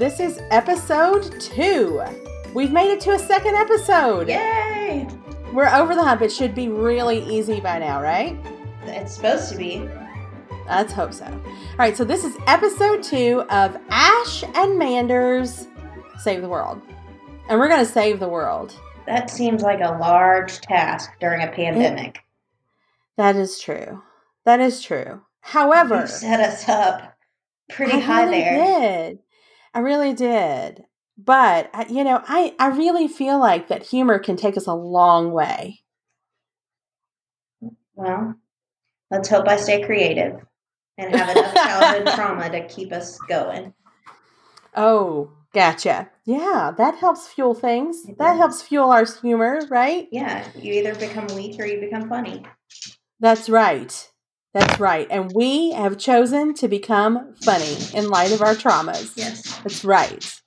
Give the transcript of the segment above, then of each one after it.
this is episode two. We've made it to a second episode. Yay! We're over the hump. It should be really easy by now, right? It's supposed to be. Let's hope so. All right, so this is episode two of Ash and Manders Save the World. And we're going to save the world. That seems like a large task during a pandemic. That is true. That is true. However, You set us up pretty I high really there. did. I really did. But you know, I I really feel like that humor can take us a long way. Well, let's hope I stay creative and have enough childhood trauma to keep us going. Oh, gotcha. Yeah, that helps fuel things. That helps fuel our humor, right? Yeah, you either become weak or you become funny. That's right. That's right. And we have chosen to become funny in light of our traumas. Yes. That's right.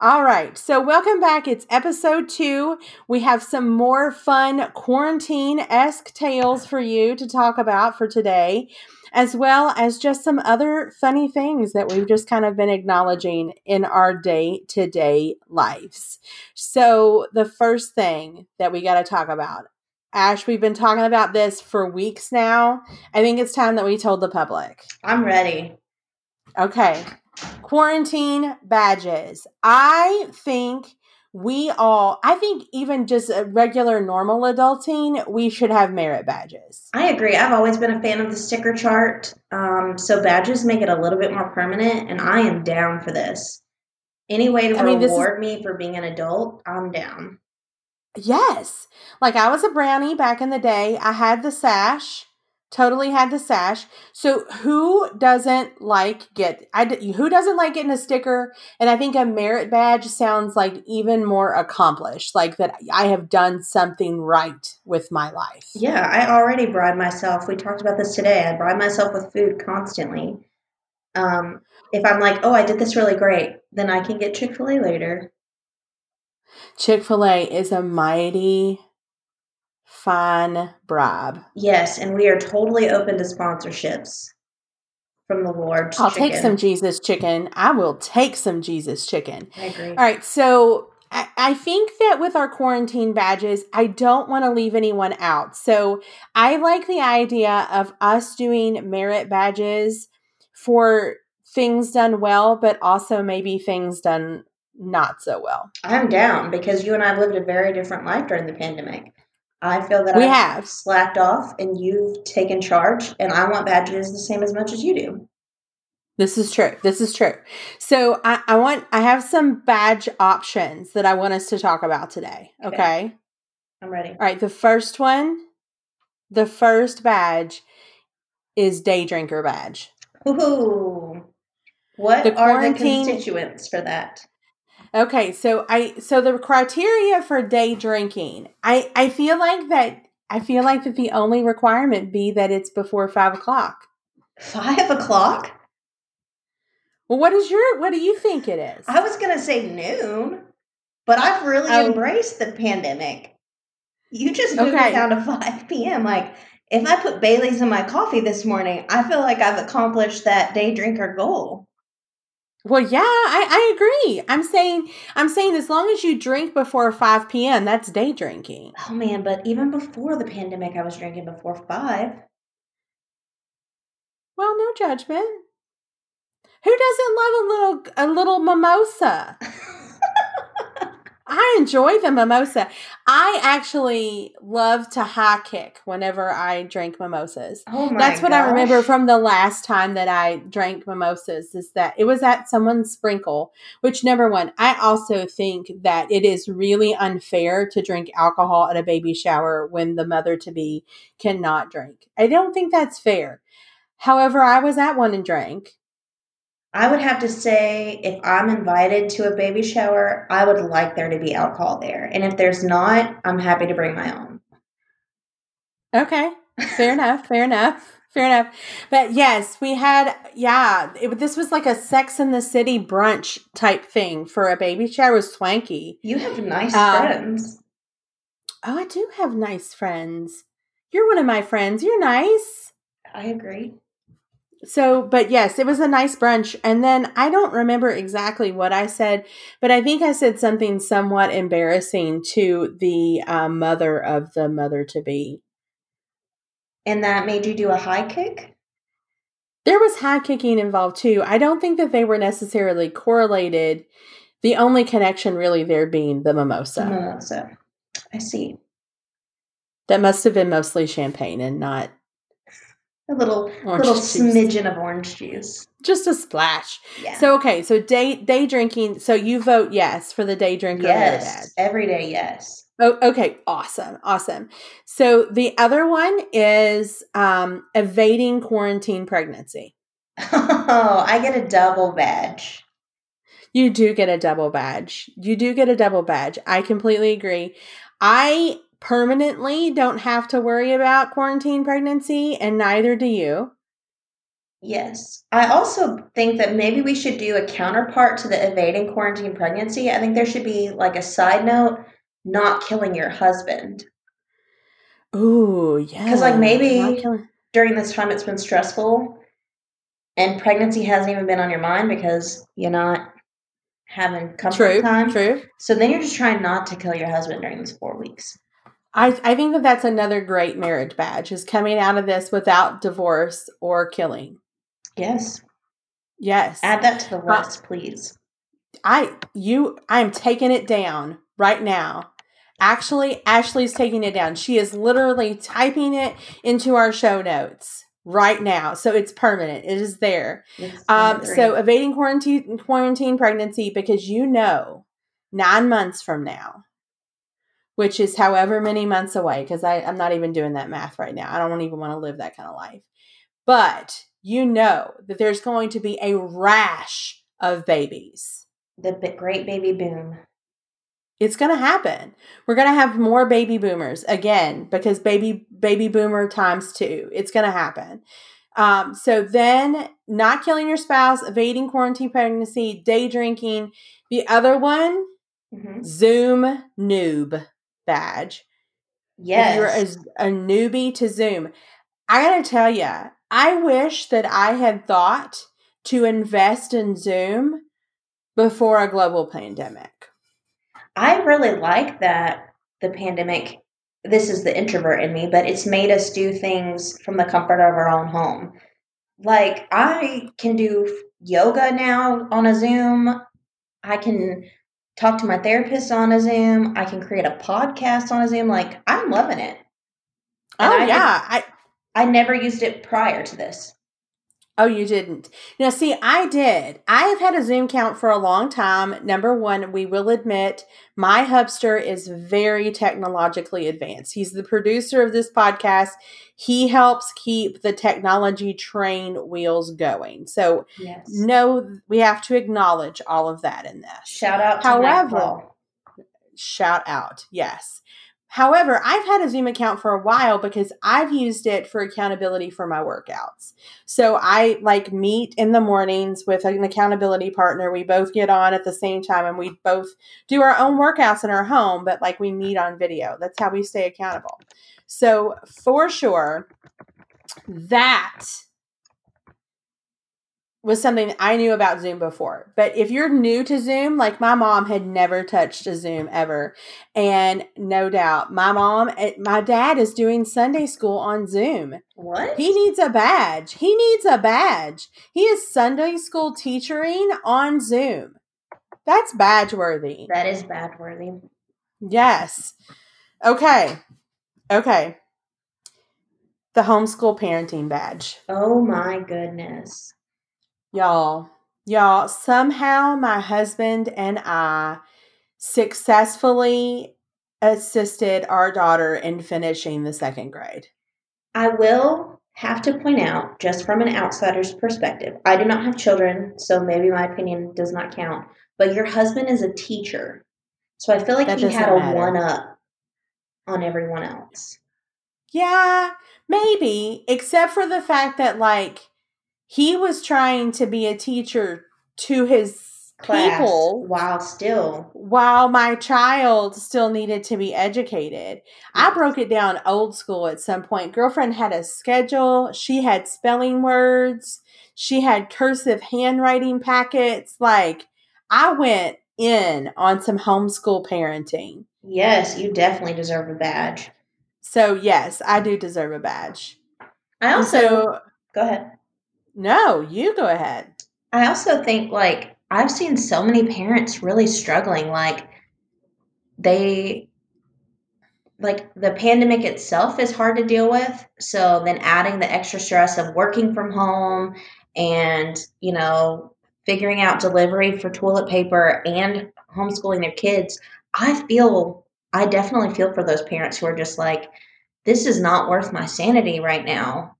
All right. So, welcome back. It's episode two. We have some more fun quarantine esque tales for you to talk about for today, as well as just some other funny things that we've just kind of been acknowledging in our day to day lives. So, the first thing that we got to talk about, Ash, we've been talking about this for weeks now. I think it's time that we told the public. I'm ready. Okay. Quarantine badges. I think we all, I think even just a regular normal adulting, we should have merit badges. I agree. I've always been a fan of the sticker chart. Um, so badges make it a little bit more permanent, and I am down for this. Any way to I mean, this is- reward me for being an adult, I'm down. Yes. Like I was a brownie back in the day. I had the sash. Totally had the sash. So who doesn't like get I who doesn't like getting a sticker? And I think a merit badge sounds like even more accomplished, like that I have done something right with my life. Yeah, I already bribe myself. We talked about this today. I bribe myself with food constantly. Um, if I'm like, oh, I did this really great, then I can get Chick fil A later. Chick fil A is a mighty fine bribe. Yes, and we are totally open to sponsorships from the Lord. I'll take some Jesus chicken. I will take some Jesus chicken. I agree. All right, so I, I think that with our quarantine badges, I don't want to leave anyone out. So I like the idea of us doing merit badges for things done well, but also maybe things done not so well. I'm down because you and I have lived a very different life during the pandemic. I feel that We I've have. slacked off and you've taken charge, and I want badges the same as much as you do. This is true. This is true. So I, I want I have some badge options that I want us to talk about today. Okay. okay? I'm ready. All right, the first one, the first badge is day drinker badge. Ooh. What The are the constituents for that? Okay, so I so the criteria for day drinking, I I feel like that I feel like that the only requirement be that it's before five o'clock. Five o'clock? Well, what is your what do you think it is? I was gonna say noon, but I've really Oh. embraced the pandemic. You just moved Okay. it down to five p.m. Like if I put Bailey's in my coffee this morning, I feel like I've accomplished that day drinker goal. Well, yeah, I, I agree. I'm saying I'm saying as long as you drink before five p.m., that's day drinking. Oh man, but even before the pandemic, I was drinking before five. Well, no judgment. Who doesn't love a little a little mimosa? I enjoy the mimosa. I actually love to high kick whenever I drink mimosas. oh my That's what I remember from the last time that I drank mimosas is that it was at someone's sprinkle, which number one, I also think that it is really unfair to drink alcohol at a baby shower when the mother to be cannot drink. I don't think that's fair. However, I was at one and drank. I would have to say if I'm invited to a baby shower, I would like there to be alcohol there. And if there's not, I'm happy to bring my own. Okay. Fair enough. Fair enough. Fair enough. But yes, we had, yeah, it, this was like a Sex in the City brunch type thing for a baby shower. It was swanky. You have nice Uh, friends. Oh, I do have nice friends. You're one of my friends. You're nice. I agree. So, but yes, it was a nice brunch. And then I don't remember exactly what I said, but I think I said something somewhat embarrassing to the um, mother of the mother to be. And that made you do a high kick? There was high kicking involved too. I don't think that they were necessarily correlated. The only connection really there being the mimosa. Mimosa. I see. That must have been mostly champagne and not a little Orange little juice. smidgen of orange juice. just a splash. Yeah. So okay, so day day drinking. So you vote yes for the day drinker. yes, every day, yes. Oh, okay, awesome, awesome. So the other one is um, evading quarantine pregnancy. Oh, I get a double badge. You do get a double badge. You do get a double badge. I completely agree. I permanently don't have to worry about quarantine pregnancy, and neither do you. Yes. I also think that maybe we should do a counterpart to the evading quarantine pregnancy. I think there should be like a side note, not killing your husband. Ooh, yeah. Because, like, maybe- killing- During this time it's been stressful and pregnancy hasn't even been on your mind because you're not having comfort True, time. true. So then you're just trying not to kill your husband during these four weeks. I, I think that that's another great marriage badge is coming out of this without divorce or killing. Yes. Yes. Add that to the list, please. I you I am taking it down right now. Actually, Ashley's taking it down. She is literally typing it into our show notes right now. So it's permanent. It is there. Um so evading quarantine quarantine pregnancy because you know 9 months from now which is however many months away because I'm not even doing that math right now. I don't even want to live that kind of life. But you know that there's going to be a rash of babies. the bi- great baby boom. It's going to happen. We're going to have more baby boomers again because baby baby boomer times 2. It's going to happen. Um, so then not killing your spouse, evading quarantine pregnancy, day drinking. The other one, Mhm. Zoom noob badge. Yes. You're a, a newbie to Zoom, I got to tell you, I wish that I had thought to invest in Zoom before a global pandemic. I really like that the pandemic, this is the introvert in me, but it's made us do things from the comfort of our own home. Like, I can do yoga now on a Zoom. I can talk to my therapist on a Zoom. I can create a podcast on a Zoom. Like, I'm loving it. And Oh I yeah, I I never used it prior to this. Oh you didn't. Now see, I did. I have had a Zoom count for a long time. Number one, we will admit my hubster is very technologically advanced. He's the producer of this podcast. He helps keep the technology train wheels going. So Yes. no, we have to acknowledge all of that in this. Shout out to However- Shout out, yes. However, I've had a Zoom account for a while because I've used it for accountability for my workouts. So I like meet in the mornings with an accountability partner. We both get on at the same time and we both do our own workouts in our home, but like we meet on video. That's how we stay accountable. So for sure, that was something I knew about Zoom before. But if you're new to Zoom, like my mom had never touched a Zoom ever. And no doubt, my mom, eh, my dad is doing Sunday school on Zoom. What? He needs a badge. He needs a badge. He is Sunday school teaching on Zoom. That's badge worthy. that is badge worthy. Yes. Okay. Okay. The homeschool parenting badge. Oh my goodness. Y'all, y'all, somehow my husband and I successfully assisted our daughter in finishing the second grade. I will have to point out, just from an outsider's perspective, I do not have children, so maybe my opinion does not count. But your husband is a teacher. So I feel like That he had a matter. one up on everyone else. Yeah, maybe, except for the fact that, like, he was trying to be a teacher to his class people while still while my child still needed to be educated. I broke it down old school at some point. Girlfriend had a schedule, she had spelling words, she had cursive handwriting packets. Like, I went in on some homeschool parenting. yes, you definitely deserve a badge. So, yes, I do deserve a badge. I also so, go ahead. No, you go ahead. I also think like I've seen so many parents really struggling like they like the pandemic itself is hard to deal with so then adding the extra stress of working from home and you know figuring out delivery for toilet paper and homeschooling their kids i feel i definitely feel for those parents who are just like this is not worth my sanity right now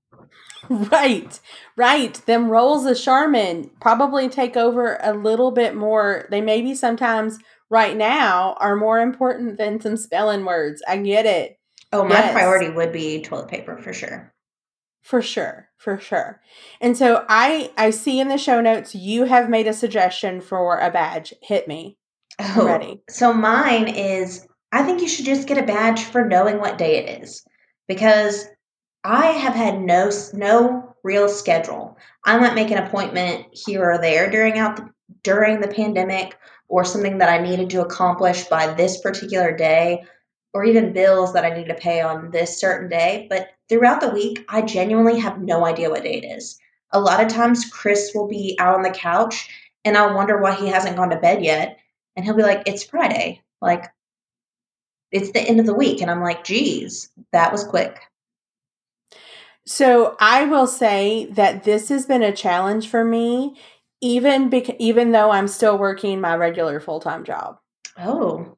Right, right. Them roles of Charmin probably take over a little bit more. They maybe sometimes right now are more important than some spelling words. I get it. oh my Yes. priority would be toilet paper for sure For sure, for sure. And so I I see in the show notes you have made a suggestion for a badge. Hit me. I'm Oh, ready. so mine is I think you should just get a badge for knowing what day it is because I have had no no real schedule. I might make an appointment here or there during out the, during the pandemic or something that I needed to accomplish by this particular day or even bills that I need to pay on this certain day, but throughout the week I genuinely have no idea what day it is. A lot of times Chris will be out on the couch and I'll wonder why he hasn't gone to bed yet and he'll be like, "It's Friday." Like it's the end of the week and I'm like, "Geez, that was quick." So I will say that this has been a challenge for me, even bec- even though I'm still working my regular full time job. Oh,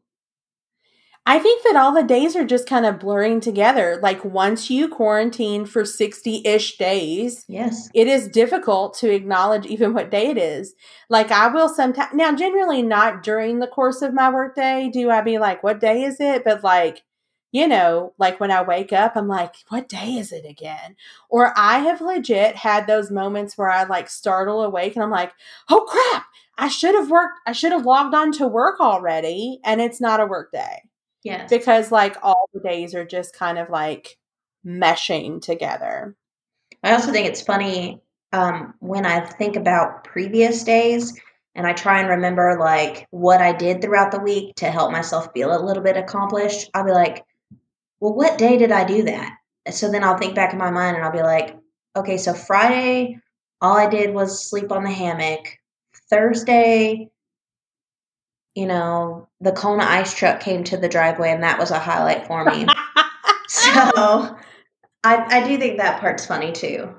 I think that all the days are just kind of blurring together. Like once you quarantine for 60 ish days, yes. it is difficult to acknowledge even what day it is. Like I will sometimes, now, generally not during the course of my workday do I be like, what day is it? But like, you know, like when I wake up, I'm like, what day is it again? Or I have legit had those moments where I like startle awake and I'm like, oh crap, I should have worked, I should have logged on to work already. And it's not a work day Yes. because like all the days are just kind of like meshing together. I also think it's funny um, when I think about previous days and I try and remember like what I did throughout the week to help myself feel a little bit accomplished. I'll be like, well, what day did I do that? So then I'll think back in my mind and I'll be like, okay, so Friday, all I did was sleep on the hammock. Thursday, you know, the Kona ice truck came to the driveway and that was a highlight for me. so I, I do think that part's funny too.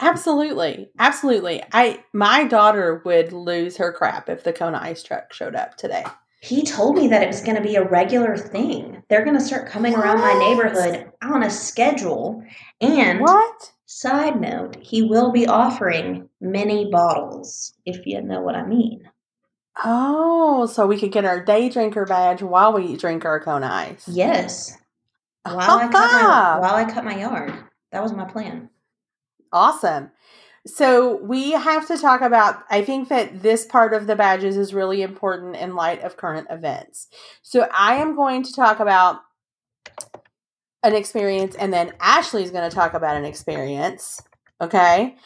absolutely. Absolutely. I my daughter would lose her crap if the Kona ice truck showed up today. He told me that it was going to be a regular thing. They're going to start coming around my neighborhood on a schedule. And What? side note, he will be offering mini bottles, if you know what I mean. Oh, so we could get our day drinker badge while we drink our Kona ice. Yes. While I cut my while I cut my yard. That was my plan. Awesome. So we have to talk about I think that this part of the badges is really important in light of current events. So I am going to talk about an experience and then Ashley's going to talk about an experience, okay?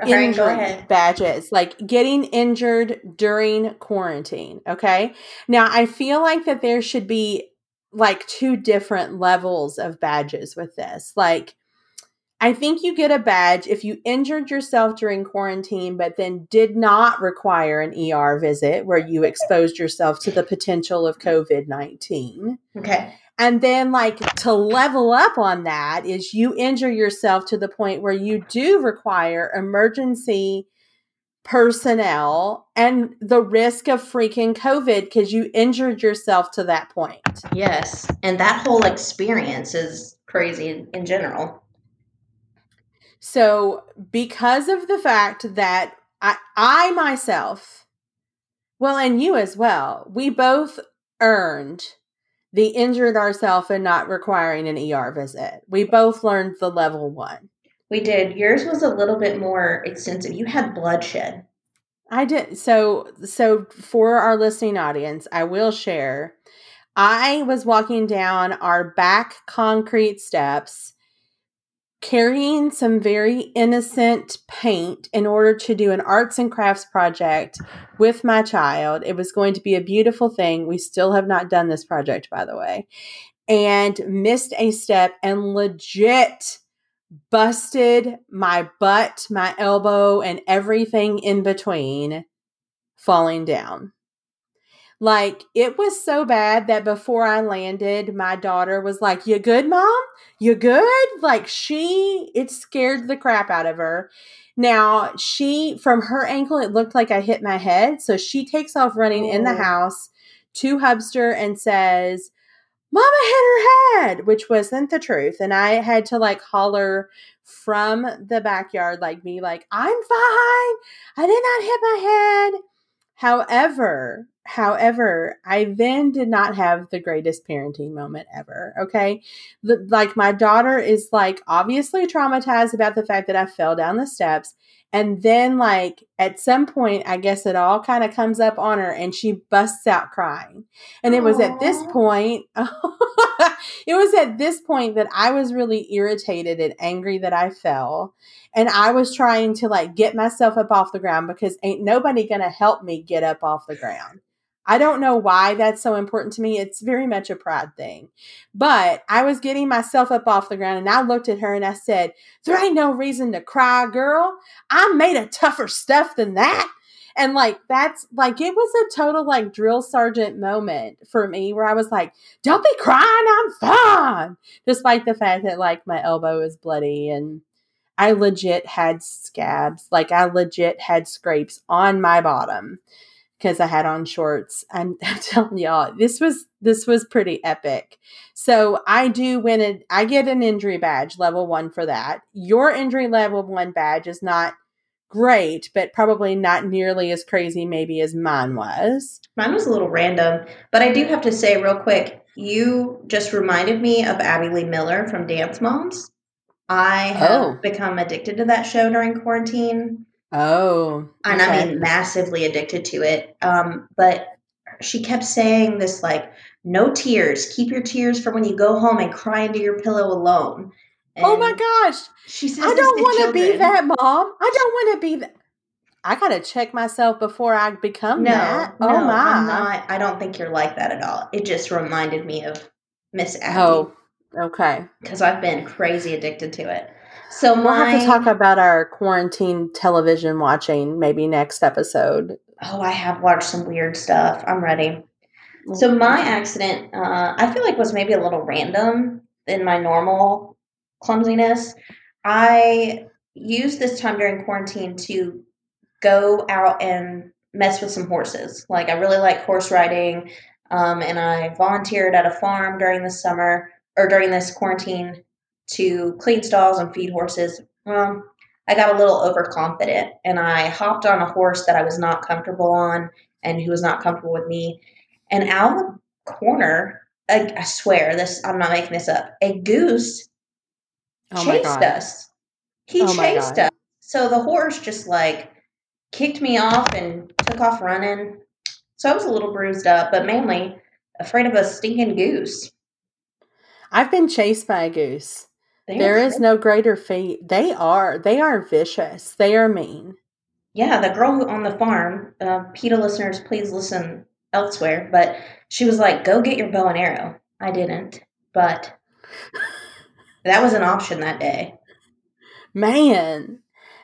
All right, go Injury ahead. badges, like getting injured during quarantine, okay? Now I feel like that there should be like two different levels of badges with this. Like I think you get a badge if you injured yourself during quarantine, but then did not require an ER visit where you exposed yourself to the potential of COVID 19. Okay. And then, like, to level up on that is you injure yourself to the point where you do require emergency personnel and the risk of freaking COVID because you injured yourself to that point. Yes. And that whole experience is crazy in, in general. So, because of the fact that I, I myself, well, and you as well, we both earned the injured ourselves and not requiring an ER visit. We both learned the level one. We did. Yours was a little bit more extensive. You had bloodshed. I did so so for our listening audience, I will share. I was walking down our back concrete steps carrying some very innocent paint in order to do an arts and crafts project with my child. It was going to be a beautiful thing. We still have not done this project by the way. And missed a step and legit busted my butt, my elbow, and everything in between falling down. Like it was so bad that before I landed, my daughter was like, You good, mom? You good? Like she, it scared the crap out of her. Now, she, from her ankle, it looked like I hit my head. So she takes off running oh. in the oh. house to Hubster and says, Mama hit her head, which wasn't the truth. And I had to like holler from the backyard, like me, like, I'm fine. I did not hit my head. However, however, I then did not have the greatest parenting moment ever. Okay. The, like my daughter is like obviously traumatized about the fact that I fell down the steps. And then, like, at some point, I guess it all kind of comes up on her and she busts out crying. And it was at this point, it was at this point that I was really irritated and angry that I fell. And I was trying to, like, get myself up off the ground because ain't nobody going to help me get up off the ground. I don't know why that's so important to me. It's very much a pride thing. But I was getting myself up off the ground and I looked at her and I said, There ain't no reason to cry, girl. I'm made of tougher stuff than that. And like, that's like, it was a total like drill sergeant moment for me where I was like, Don't be crying, I'm fine. Despite the fact that like my elbow is bloody and I legit had scabs. Like, I legit had scrapes on my bottom because I had on shorts. I'm, I'm, telling y'all, this was this was pretty epic. So I do win it. I get an injury badge, level one for that. Your injury level one badge is not great, but probably not nearly as crazy maybe as mine was. Mine was a little random, but I do have to say real quick, you just reminded me of Abby Lee Miller from Dance Moms. I have oh. become addicted to that show during quarantine. Oh. And I mean, massively addicted to it. Um, but she kept saying this like, no tears. Keep your tears for when you go home and cry into your pillow alone. And oh my gosh. She says, I don't want to be that, mom. I don't want to be that. I gotta check myself before I become no, that. Oh no, my! I'm not. I don't think you're like that at all. It just reminded me of Miss Abby. Oh, okay. Because I've been crazy addicted to it. So we'll have to talk about our quarantine television watching maybe next episode. Oh, I have watched some weird stuff. I'm ready. So my accident, uh, I feel like was maybe a little random in my normal clumsiness. I used this time during quarantine to go out and mess with some horses. Like I really like horse riding, um, and I volunteered at a farm during the summer or during this quarantine to clean stalls and feed horses, well, I got a little overconfident and I hopped on a horse that I was not comfortable on and who was not comfortable with me. And out of the corner, I, I swear this, I'm not making this up, a goose oh chased us. He oh chased us. So the horse just like kicked me off and took off running. So I was a little bruised up, but mainly afraid of a stinking goose. I've been chased by a goose. They there is no greater fate. They are. They are vicious. They are mean. Yeah, the girl who on the farm, uh, PETA listeners, please listen elsewhere. But she was like, "Go get your bow and arrow." I didn't, but that was an option that day. Man.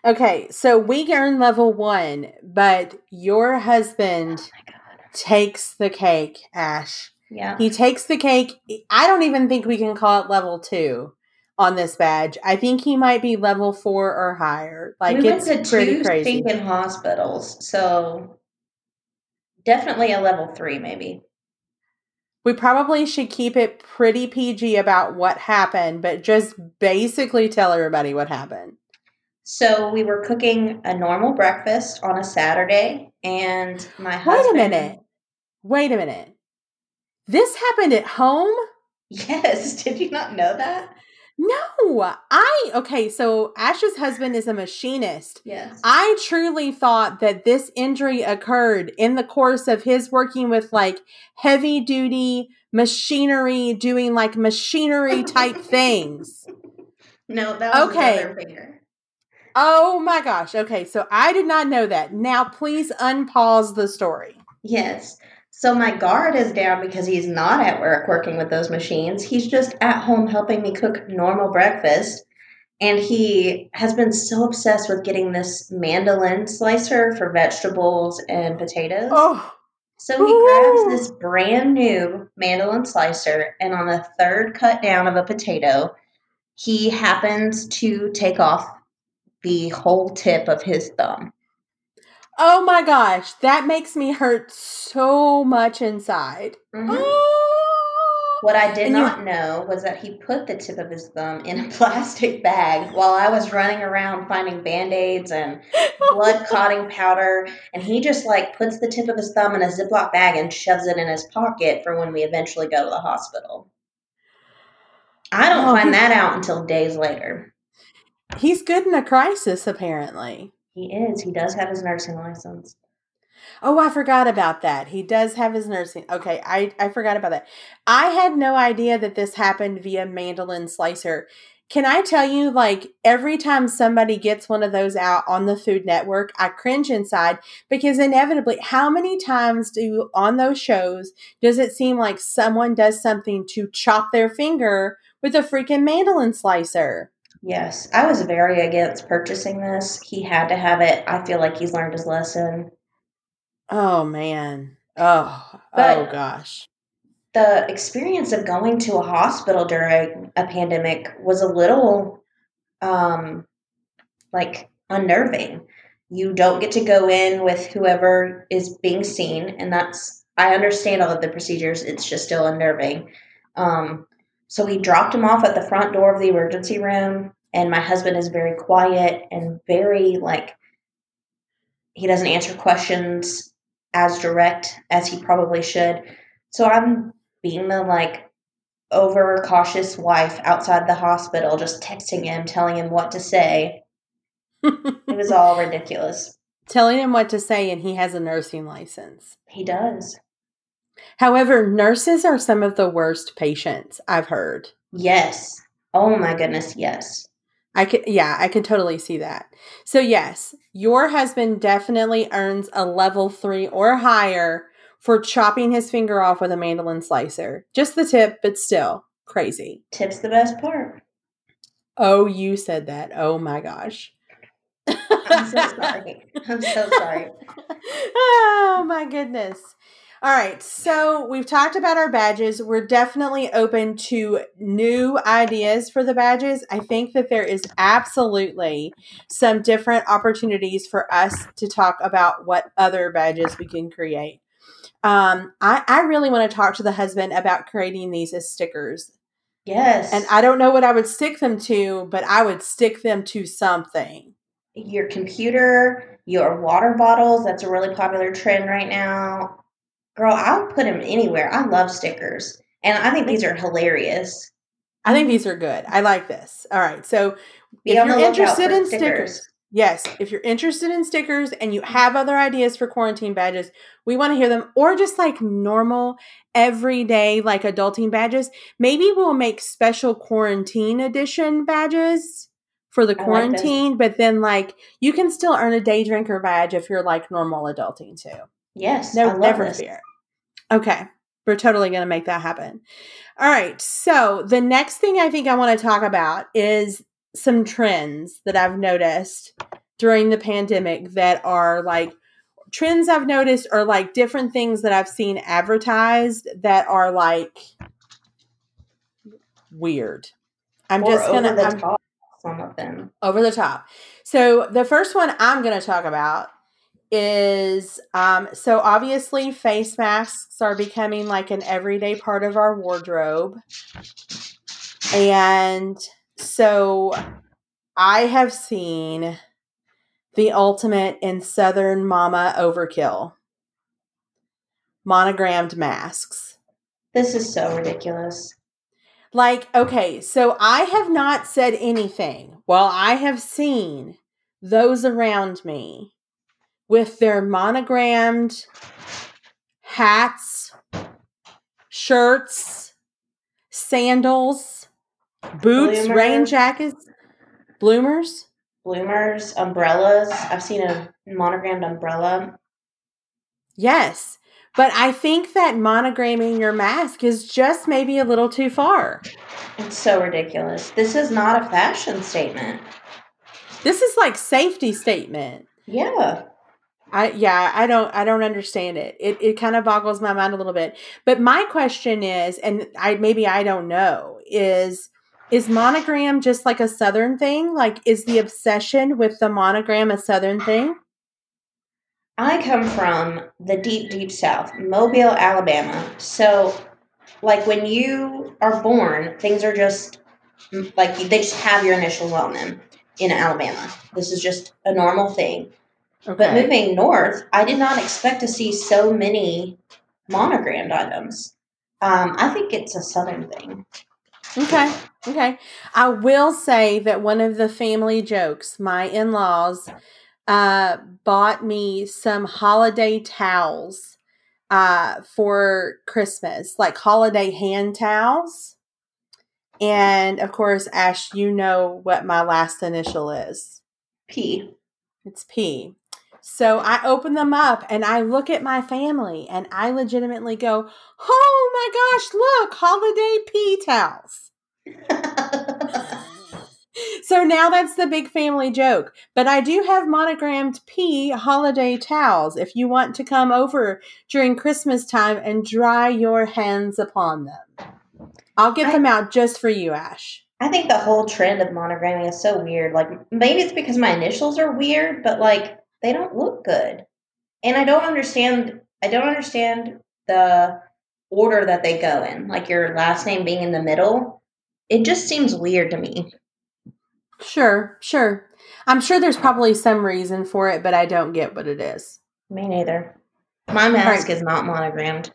Okay, so we earn level one, but your husband oh takes the cake, Ash. Yeah. He takes the cake. I don't even think we can call it level two on this badge. I think he might be level four or higher. Like we it's went to pretty two crazy. stinking hospitals, so definitely a level three, maybe. We probably should keep it pretty PG about what happened, but just basically tell everybody what happened. So we were cooking a normal breakfast on a Saturday, and my husband. Wait a minute. Wait a minute. This happened at home? Yes. Did you not know that? No, I okay. So Ash's husband is a machinist. Yes. I truly thought that this injury occurred in the course of his working with like heavy duty machinery, doing like machinery type things. No, that was Okay. another finger. Oh my gosh. Okay, so I did not know that. Now please unpause the story. Yes. So my guard is down because he's not at work working with those machines. He's just at home helping me cook normal breakfast. And he has been so obsessed with getting this mandolin slicer for vegetables and potatoes. Oh, So he Ooh. grabs this brand new mandolin slicer, and on the third cut down of a potato, he happens to take off the whole tip of his thumb. Oh my gosh. That makes me hurt so much inside. Mhm. Oh. What I did And you- not know was that he put the tip of his thumb in a plastic bag while I was running around finding band aids and blood clotting powder. And he just like puts the tip of his thumb in a Ziploc bag and shoves it in his pocket for when we eventually go to the hospital. I don't Oh, find that out until days later. He's good in a crisis, apparently. He is. He does have his nursing license. Oh, I forgot about that. He does have his nursing. Okay, I, I forgot about that. I had no idea that this happened via mandolin slicer. Can I tell you, like, every time somebody gets one of those out on the Food Network, I cringe inside because inevitably, how many times do on those shows does it seem like someone does something to chop their finger with a freaking mandolin slicer? Yes, I was very against purchasing this. He had to have it. I feel like he's learned his lesson. Oh, man. Oh, oh gosh. the experience of going to a hospital during a pandemic was a little um like unnerving you don't get to go in with whoever is being seen and that's i understand all of the procedures it's just still unnerving um so we dropped him off at the front door of the emergency room and my husband is very quiet and very like he doesn't answer questions as direct as he probably should so i'm being the like overcautious wife outside the hospital, just texting him, telling him what to say. It was all ridiculous. Telling him what to say, and he has a nursing license. He does. However, nurses are some of the worst patients I've heard. Yes. Oh my goodness, yes. I could, yeah, I could totally see that. So, yes, your husband definitely earns a level three or higher for chopping his finger off with a mandolin slicer. Just the tip, but still crazy. Tip's the best part. Oh, you said that. Oh my gosh. I'm so sorry. I'm so sorry. oh my goodness. All right, so we've talked about our badges. We're definitely open to new ideas for the badges. I think that there is absolutely some different opportunities for us to talk about what other badges we can create. Um, I, I really want to talk to the husband about creating these as stickers. Yes. And I don't know what I would stick them to, but I would stick them to something. your computer, your water bottles, that's a really popular trend right now. Girl, I'll put them anywhere. I love stickers. And I think these are hilarious. I think these are good. I like this. All right. So Be if you're interested in stickers, yes, if you're interested in stickers and you have other ideas for quarantine badges, we want to hear them. Or just like normal, everyday, like adulting badges. Maybe we'll make special quarantine edition badges for the I like quarantine, but then like you can still earn a day drinker badge if you're like normal adulting too. Yes. No, I love never this. fear. Okay. We're totally going to make that happen. All right. So, the next thing I think I want to talk about is some trends that I've noticed during the pandemic that are like trends I've noticed are like different things that I've seen advertised that are like weird. I'm Or just going over to the I'm- top, some of them. over the top. So the first one I'm going to talk about is um, so obviously face masks are becoming like an everyday part of our wardrobe, and so I have seen the ultimate in Southern Mama overkill monogrammed masks. This is so ridiculous. Like, okay, so I have not said anything while I have seen those around me with their monogrammed hats, shirts, sandals, boots, rain jackets, bloomers. Bloomers, umbrellas. I've seen a monogrammed umbrella. Yes. But I think that monogramming your mask is just maybe a little too far. It's so ridiculous. This is not a fashion statement. This is like safety statement. Yeah. I yeah, I don't I don't understand it. It it kind of boggles my mind a little bit. But my question is and I maybe I don't know is is monogram just like a southern thing? Like is the obsession with the monogram a southern thing? I come from the deep, deep south, Mobile, Alabama. So, like when you are born, things are just like they just have your initials on them in Alabama. This is just a normal thing. But moving north, I did not expect to see so many monogrammed items. Um, I think it's a southern thing. Okay. Okay. I will say that one of the family jokes, my in laws uh, bought me some holiday towels uh, for Christmas, like holiday hand towels. And of course, Ash, you know what my last initial is. P. It's P. So I open them up and I look at my family and I legitimately go, Oh my gosh, look, holiday P towels. So now that's the big family joke. But I do have monogrammed P holiday towels if you want to come over during Christmas time and dry your hands upon them. I'll get I- them out just for you, Ash. I think the whole trend of monogramming is so weird. Like maybe it's because my initials are weird, but like they don't look good. And I don't understand I don't understand the order that they go in. Like your last name being in the middle. It just seems weird to me. Sure, sure. I'm sure there's probably some reason for it, but I don't get what it is. Me neither. My mask Right. is not monogrammed.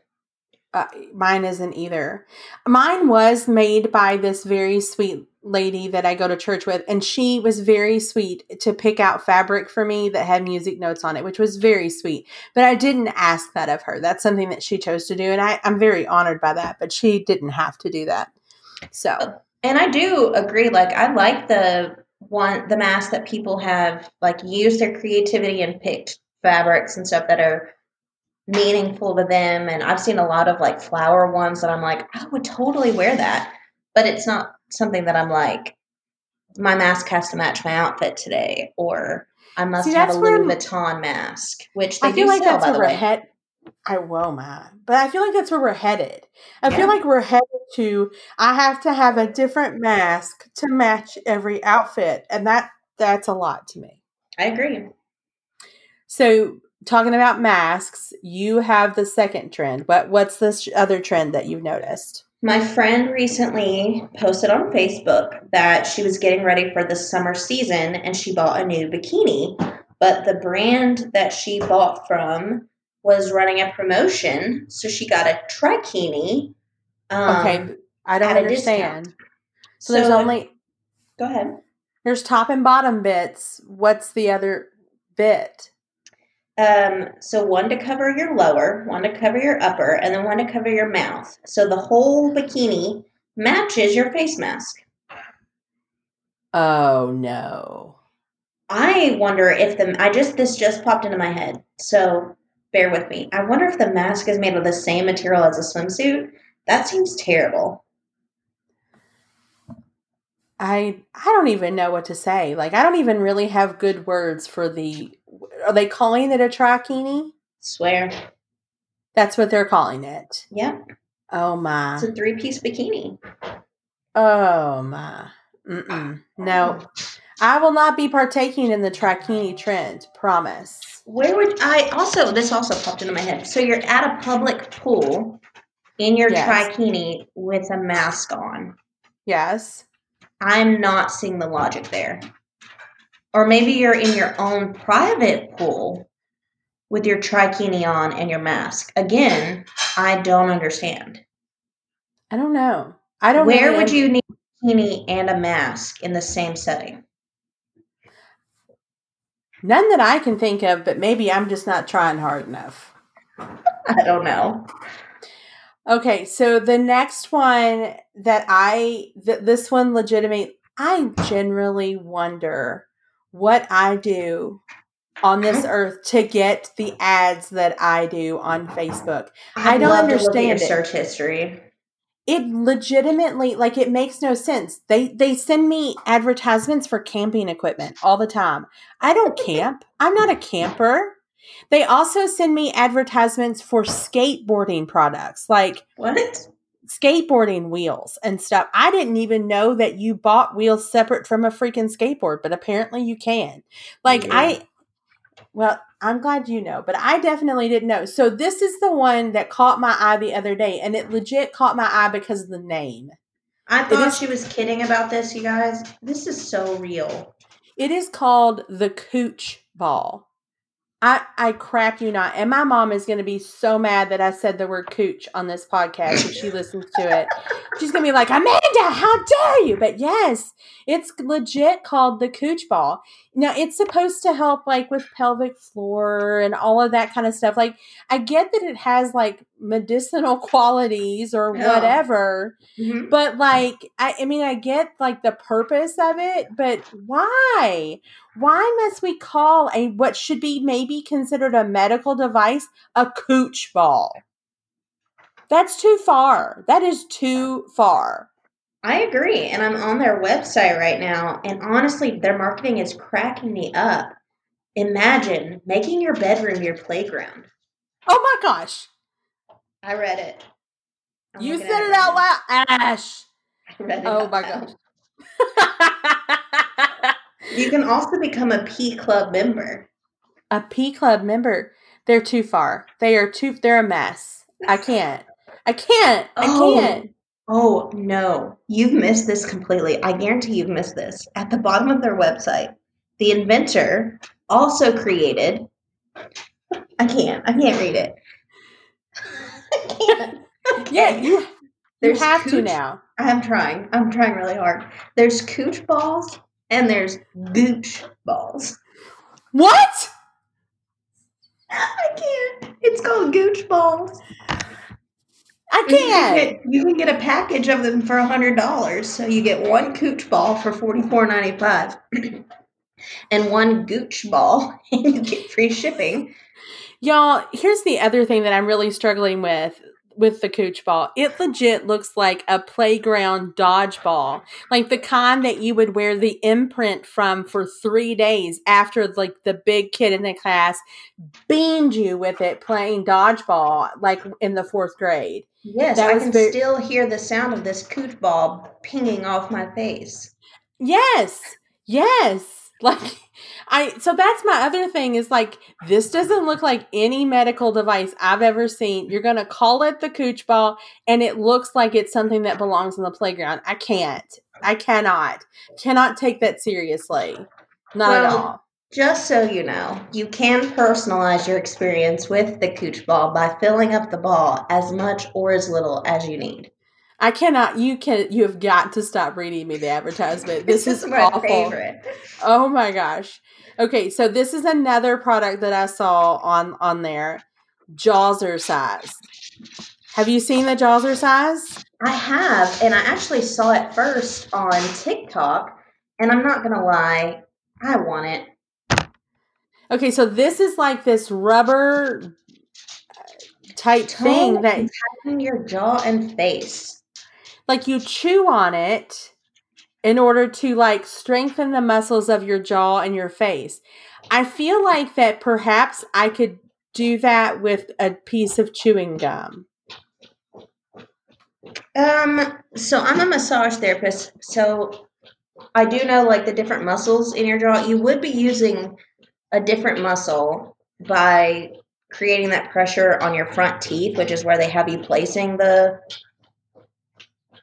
Uh, mine isn't either. Mine was made by this very sweet lady that I go to church with, and she was very sweet to pick out fabric for me that had music notes on it, which was very sweet. But I didn't ask that of her. That's something that she chose to do, and I, I'm very honored by that. But she didn't have to do that. So And I do agree. Like I like the one the masks that people have like used their creativity and picked fabrics and stuff that are meaningful to them. And I've seen a lot of like flower ones that I'm like, I would totally wear that. But it's not something that I'm like, my mask has to match my outfit today, or I must See, have a Louis Vuitton mask, which they I feel like sell, that's where we're way. I will, Matt. But I feel like that's where we're headed. I Yeah. feel like we're headed to. I have to have a different mask to match every outfit, and that that's a lot to me. I agree. So, talking about masks, you have the second trend. What what's this other trend that you've noticed? My friend recently posted on Facebook that she was getting ready for the summer season and she bought a new bikini. But the brand that she bought from was running a promotion, so she got a trikini. Um, Okay, I don't understand. discount. So, there's only go ahead. there's top and bottom bits. What's the other bit? Um, so one to cover your lower, one to cover your upper, and then one to cover your mouth. So the whole bikini matches your face mask. Oh no. I wonder if the I just this just popped into my head. So bear with me. I wonder if the mask is made of the same material as a swimsuit. That seems terrible. I I don't even know what to say. Like I don't even really have good words for the. Are they calling it a trikini? Swear. That's what they're calling it. Yep. Oh my. It's a three piece bikini. Oh my. Mm-mm. No, I will not be partaking in the trikini trend. Promise. Where would I also this also popped into my head. So you're at a public pool in your Yes. trikini with a mask on. Yes. I'm not seeing the logic there. Or maybe you're in your own private pool with your trikini on and your mask. Again, I don't understand. I don't know. I don't. Know where would you need a bikini and a mask in the same setting? None that I can think of, but maybe I'm just not trying hard enough. I don't know. Okay, so the next one that I th- this one legitimate I generally wonder what I do on this earth to get the ads that I do on Facebook. I I'd don't love to look at your understand it. search history. It legitimately like it makes no sense. They they send me advertisements for camping equipment all the time. I don't camp. I'm not a camper. They also send me advertisements for skateboarding products like What? Skateboarding wheels and stuff. I didn't even know that you bought wheels separate from a freaking skateboard, but apparently you can. Like Yeah. I well, I'm glad you know, but I definitely didn't know. So this is the one that caught my eye the other day and it legit caught my eye because of the name. I thought is- she was kidding about this, you guys. This is so real. It is called the Cooch Ball. I, I crap you not. And my mom is going to be so mad that I said the word cooch on this podcast if she listens to it. She's going to be like, Amanda, how dare you? But yes, it's legit called the cooch ball. Now, it's supposed to help like with pelvic floor and all of that kind of stuff. Like, I get that it has like medicinal qualities or Yeah. whatever. Mhm. But like, I, I mean, I get like the purpose of it, but why? Why must we call a what should be maybe considered a medical device a cooch ball? That's too far. That is too far. I agree. And I'm on their website right now. And honestly, their marketing is cracking me up. Imagine making your bedroom your playground. Oh my gosh. I read it. I'm you said it out loud. Ash. I read it Oh my gosh. You can also become a P Club member. a P Club member. They're too far. They are too they're a mess. I can't. I can't. I Oh. can't. Oh no, you've missed this completely. I guarantee you've missed this. At the bottom of their website, the inventor also created. I can't. I can't read it. I can't. Yeah, you you There's have to now. I'm trying. I'm trying really hard. There's cooch balls and there's gooch balls. What? I can't. It's called gooch balls. I And You can, can't. get, you can get a package of them for a hundred dollars. So you get one gooch ball for forty four ninety five, and one gooch ball, and you get free shipping. Y'all, here's the other thing that I'm really struggling with with the cooch ball. It legit looks like a playground dodgeball. Like the kind that you would wear the imprint from for three days after like the big kid in the class beamed you with it playing dodgeball like in the fourth grade. Yes, That I can very- still hear the sound of this cooch ball pinging off my face. Yes. Yes. Like I so that's my other thing is like this doesn't look like any medical device I've ever seen. You're going to call it the cooch ball and it looks like it's something that belongs on the playground. I can't. I cannot. Cannot take that seriously. Not at all. Just so you know, you can personalize your experience with the cooch ball by filling up the ball as much or as little as you need. I cannot you can you have got to stop reading me the advertisement. This, is my awful. favorite. Oh my gosh. Okay, so this is another product that I saw on on there. Jawzrsize. Have you seen the Jawzrsize? I have, and I actually saw it first on TikTok, and I'm not gonna lie, I want it. Okay, so this is like this rubber uh, type thing Tone that in your jaw and face. Like you chew on it in order to like strengthen the muscles of your jaw and your face. I feel like that perhaps I could do that with a piece of chewing gum. Um, so I'm a massage therapist, so I do know like the different muscles in your jaw. You would be using a different muscle by creating that pressure on your front teeth, which is where they have you placing the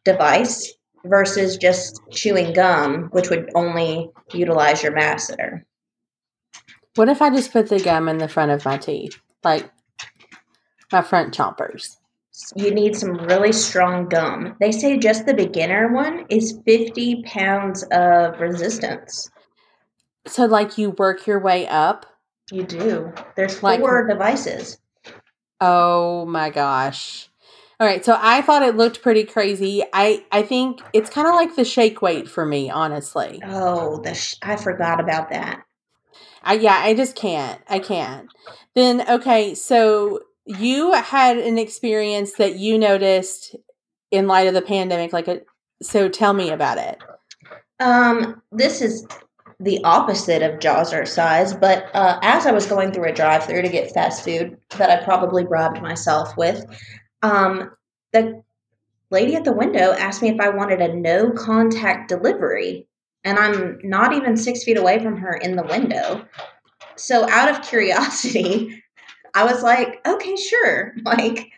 device, versus just chewing gum, which would only utilize your masseter. What if I just put the gum in the front of my teeth? Like my front chompers. you need some really strong gum. They say just the beginner one is 50 pounds of resistance. So, like, you work your way up? You do. There's Like- four devices. Oh my gosh. All right, so I thought it looked pretty crazy. I I think it's kind of like the shake weight for me, honestly. Oh, the sh- I forgot about that. I yeah, I just can't. I can't. Then okay, so you had an experience that you noticed in light of the pandemic like a so tell me about it. Um, this is the opposite of Jawzrsize, but uh, as I was going through a drive-through to get fast food that I probably bribed myself with, um, the lady at the window asked me if I wanted a no-contact delivery, and I'm not even six feet away from her in the window. So, out of curiosity, I was like, "Okay, sure." Like,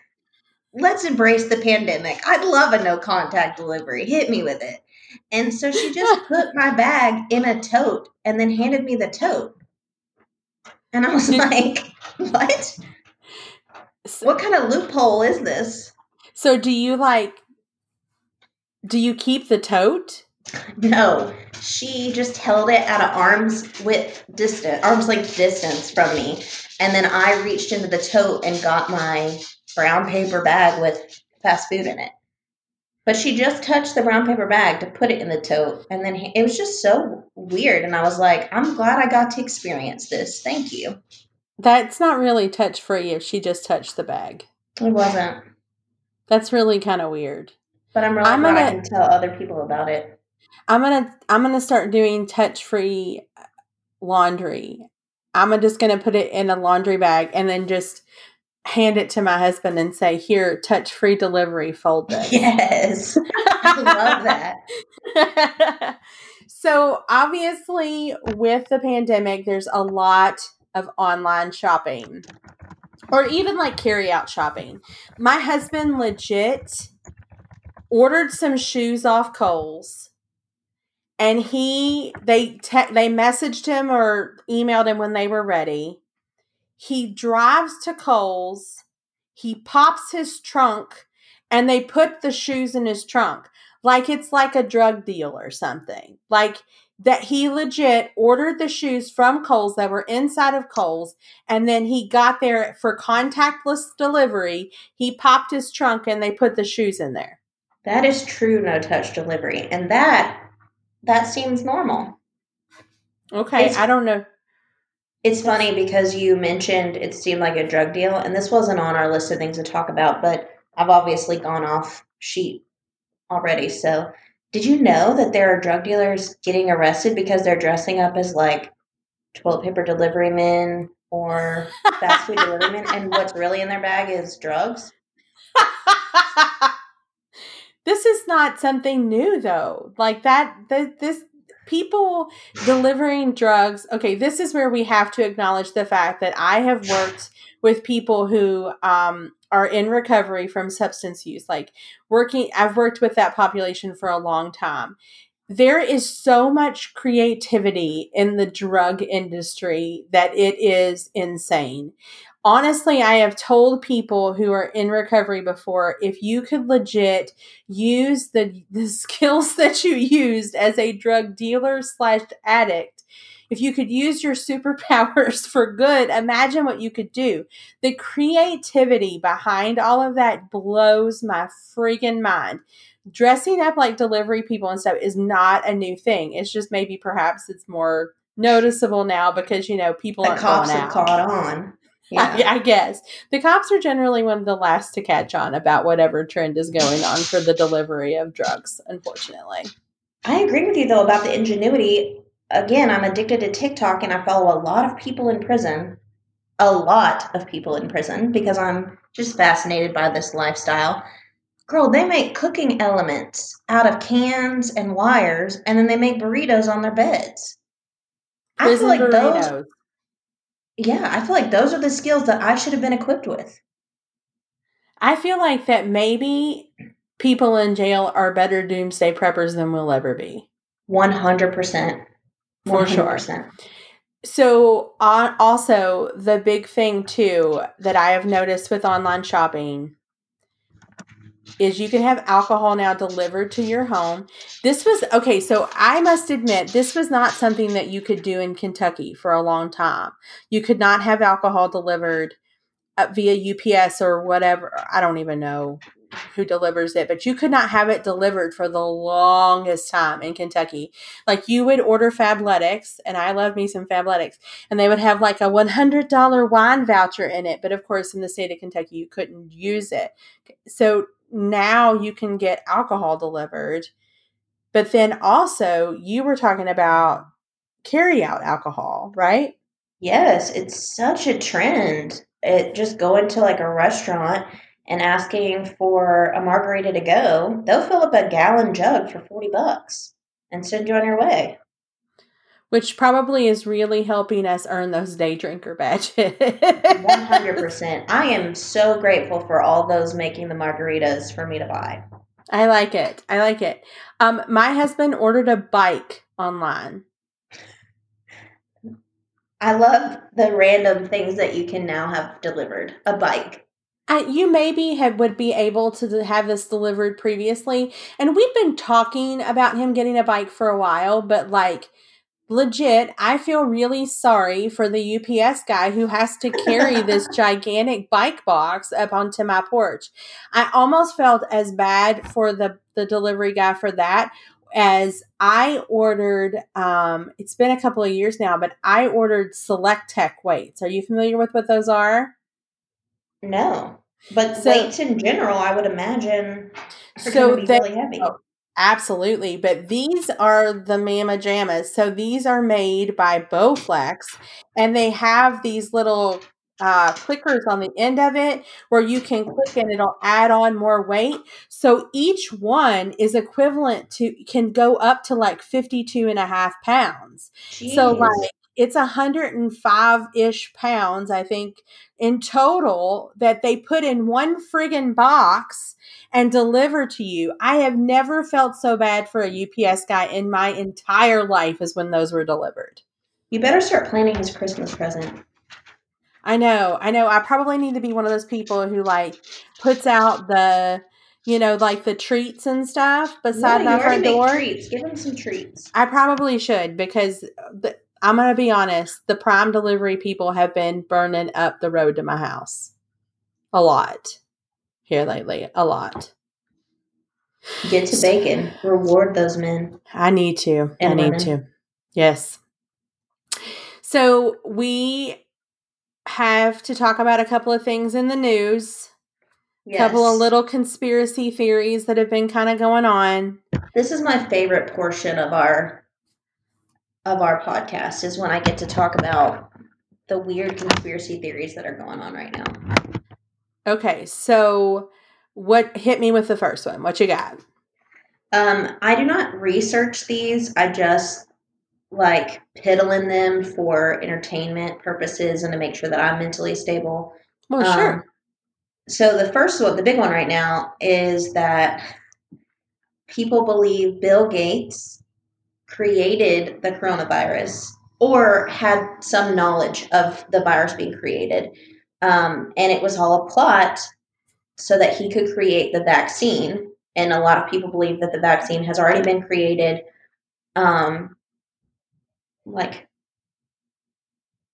let's embrace the pandemic. I'd love a no-contact delivery. Hit me with it. And so she just put my bag in a tote and then handed me the tote. And I was like, what? So, What kind of loophole is this? so do you like do you keep the tote? No, she just held it at an arm's width distance, arm's length distance from me. And then I reached into the tote and got my brown paper bag with fast food in it. But she just touched the brown paper bag to put it in the tote. And then it was just so weird. And I was like, I'm glad I got to experience this. Thank you. That's not really touch free if she just touched the bag. It wasn't. That's really kind of weird. But I'm really I'm glad I gonna- can tell other people about it. I'm gonna I'm gonna start doing touch free uh, laundry. I'm just gonna put it in a laundry bag and then just hand it to my husband and say, "Here, touch free delivery. Fold this." Yes. I love that. so obviously, with the pandemic, there's a lot of online shopping, or even like carry out shopping. My husband legit ordered some shoes off Kohl's and he they te- they messaged him or emailed him when they were ready. He drives to Kohl's, he pops his trunk, and they put the shoes in his trunk like it's like a drug deal or something. Like that he legit ordered the shoes from Kohl's that were inside of Kohl's, and then he got there for contactless delivery. He popped his trunk and they put the shoes in there. That is true no touch delivery. And that that seems normal. Okay, It's- I don't know. It's funny because you mentioned it seemed like a drug deal, and this wasn't on our list of things to talk about, but I've obviously gone off sheet already. So, did you know that there are drug dealers getting arrested because they're dressing up as like toilet paper delivery men or fast food delivery men, and what's really in their bag is drugs? this is not something new though. Like that the, this people delivering drugs. Okay, this is where we have to acknowledge the fact that I have worked with people who um are in recovery from substance use. Like working I've worked with that population for a long time. There is so much creativity in the drug industry that it is insane honestly, I have told people who are in recovery before if you could legit use the the skills that you used as a drug dealer slash addict, if you could use your superpowers for good, imagine what you could do. The creativity behind all of that blows my freaking mind. Dressing up like delivery people and stuff is not a new thing. It's just maybe perhaps it's more noticeable now because you know people The aren't cops going have out. caught on. Yeah. I, I guess the cops are generally one of the last to catch on about whatever trend is going on for the delivery of drugs. Unfortunately, I agree with you though about the ingenuity. Again, I'm addicted to TikTok and I follow a lot of people in prison. A lot of people in prison because I'm just fascinated by this lifestyle. Girl, they make cooking elements out of cans and wires and then they make burritos on their beds. I feel prison like those. Yeah, I feel like those are the skills that I should have been equipped with. I feel like that maybe people in jail are better doomsday preppers than we'll ever be. 100%. For sure. 100%. So, on also the big thing too that I have noticed with online shopping, is you can have alcohol now delivered to your home. This was okay, so I must admit this was not something that you could do in Kentucky for a long time. You could not have alcohol delivered uh, via UPS or whatever. I don't even know who delivers it, but you could not have it delivered for the longest time in Kentucky. Like you would order Fabletics, and I love me some Fabletics, and they would have like a $100 wine voucher in it. But of course, in the state of Kentucky, you couldn't use it. So now you can get alcohol delivered. But then also, you were talking about carry out alcohol, right? Yes, it's such a trend. It just going to like a restaurant and asking for a margarita to go, they'll fill up a gallon jug for 40 bucks and send you on your way. Which probably is really helping us earn those day drinker badges. 100%. I am so grateful for all those making the margaritas for me to buy. I like it. I like it. Um, my husband ordered a bike online. I love the random things that you can now have delivered. A bike. Uh, you maybe have, would be able to have this delivered previously. And we've been talking about him getting a bike for a while, but like legit, I feel really sorry for the UPS guy who has to carry this gigantic bike box up onto my porch. I almost felt as bad for the, the delivery guy for that as I ordered um it's been a couple of years now, but I ordered SelectTech weights. Are you familiar with what those are? No. But so, weights in general, I would imagine, are so be they, really heavy. Oh, absolutely. But these are the Mama Jammas. So these are made by Bowflex, and they have these little uh, clickers on the end of it where you can click and it'll add on more weight. So each one is equivalent to, can go up to like 52 and a half pounds. Jeez. So like it's 105 ish pounds, I think, in total that they put in one friggin' box and deliver to you. I have never felt so bad for a UPS guy in my entire life as when those were delivered. You better start planning his Christmas present. I know, I know. I probably need to be one of those people who like puts out the, you know, like the treats and stuff beside no, my front door. Treats. Give him some treats. I probably should because the, I'm going to be honest, the prime delivery people have been burning up the road to my house a lot here lately. A lot. Get to bacon. Reward those men. I need to. I need women. to. Yes. So we have to talk about a couple of things in the news. A yes. couple of little conspiracy theories that have been kind of going on. This is my favorite portion of our of our podcast is when I get to talk about the weird conspiracy theories that are going on right now. Okay, so what hit me with the first one? What you got? Um, I do not research these. I just like piddling them for entertainment purposes and to make sure that I'm mentally stable. Well, um, sure. So the first one, the big one right now, is that people believe Bill Gates created the coronavirus or had some knowledge of the virus being created. Um, and it was all a plot so that he could create the vaccine. And a lot of people believe that the vaccine has already been created, um, like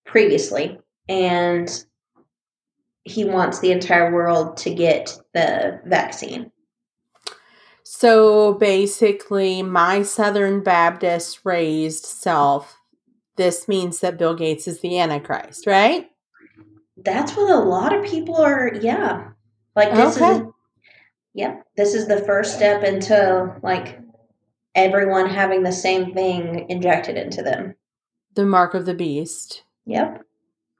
previously. And he wants the entire world to get the vaccine. So basically, my Southern Baptist raised self, this means that Bill Gates is the Antichrist, right? That's what a lot of people are, yeah. Like, this okay. is, yep, this is the first step into like everyone having the same thing injected into them. The mark of the beast. Yep.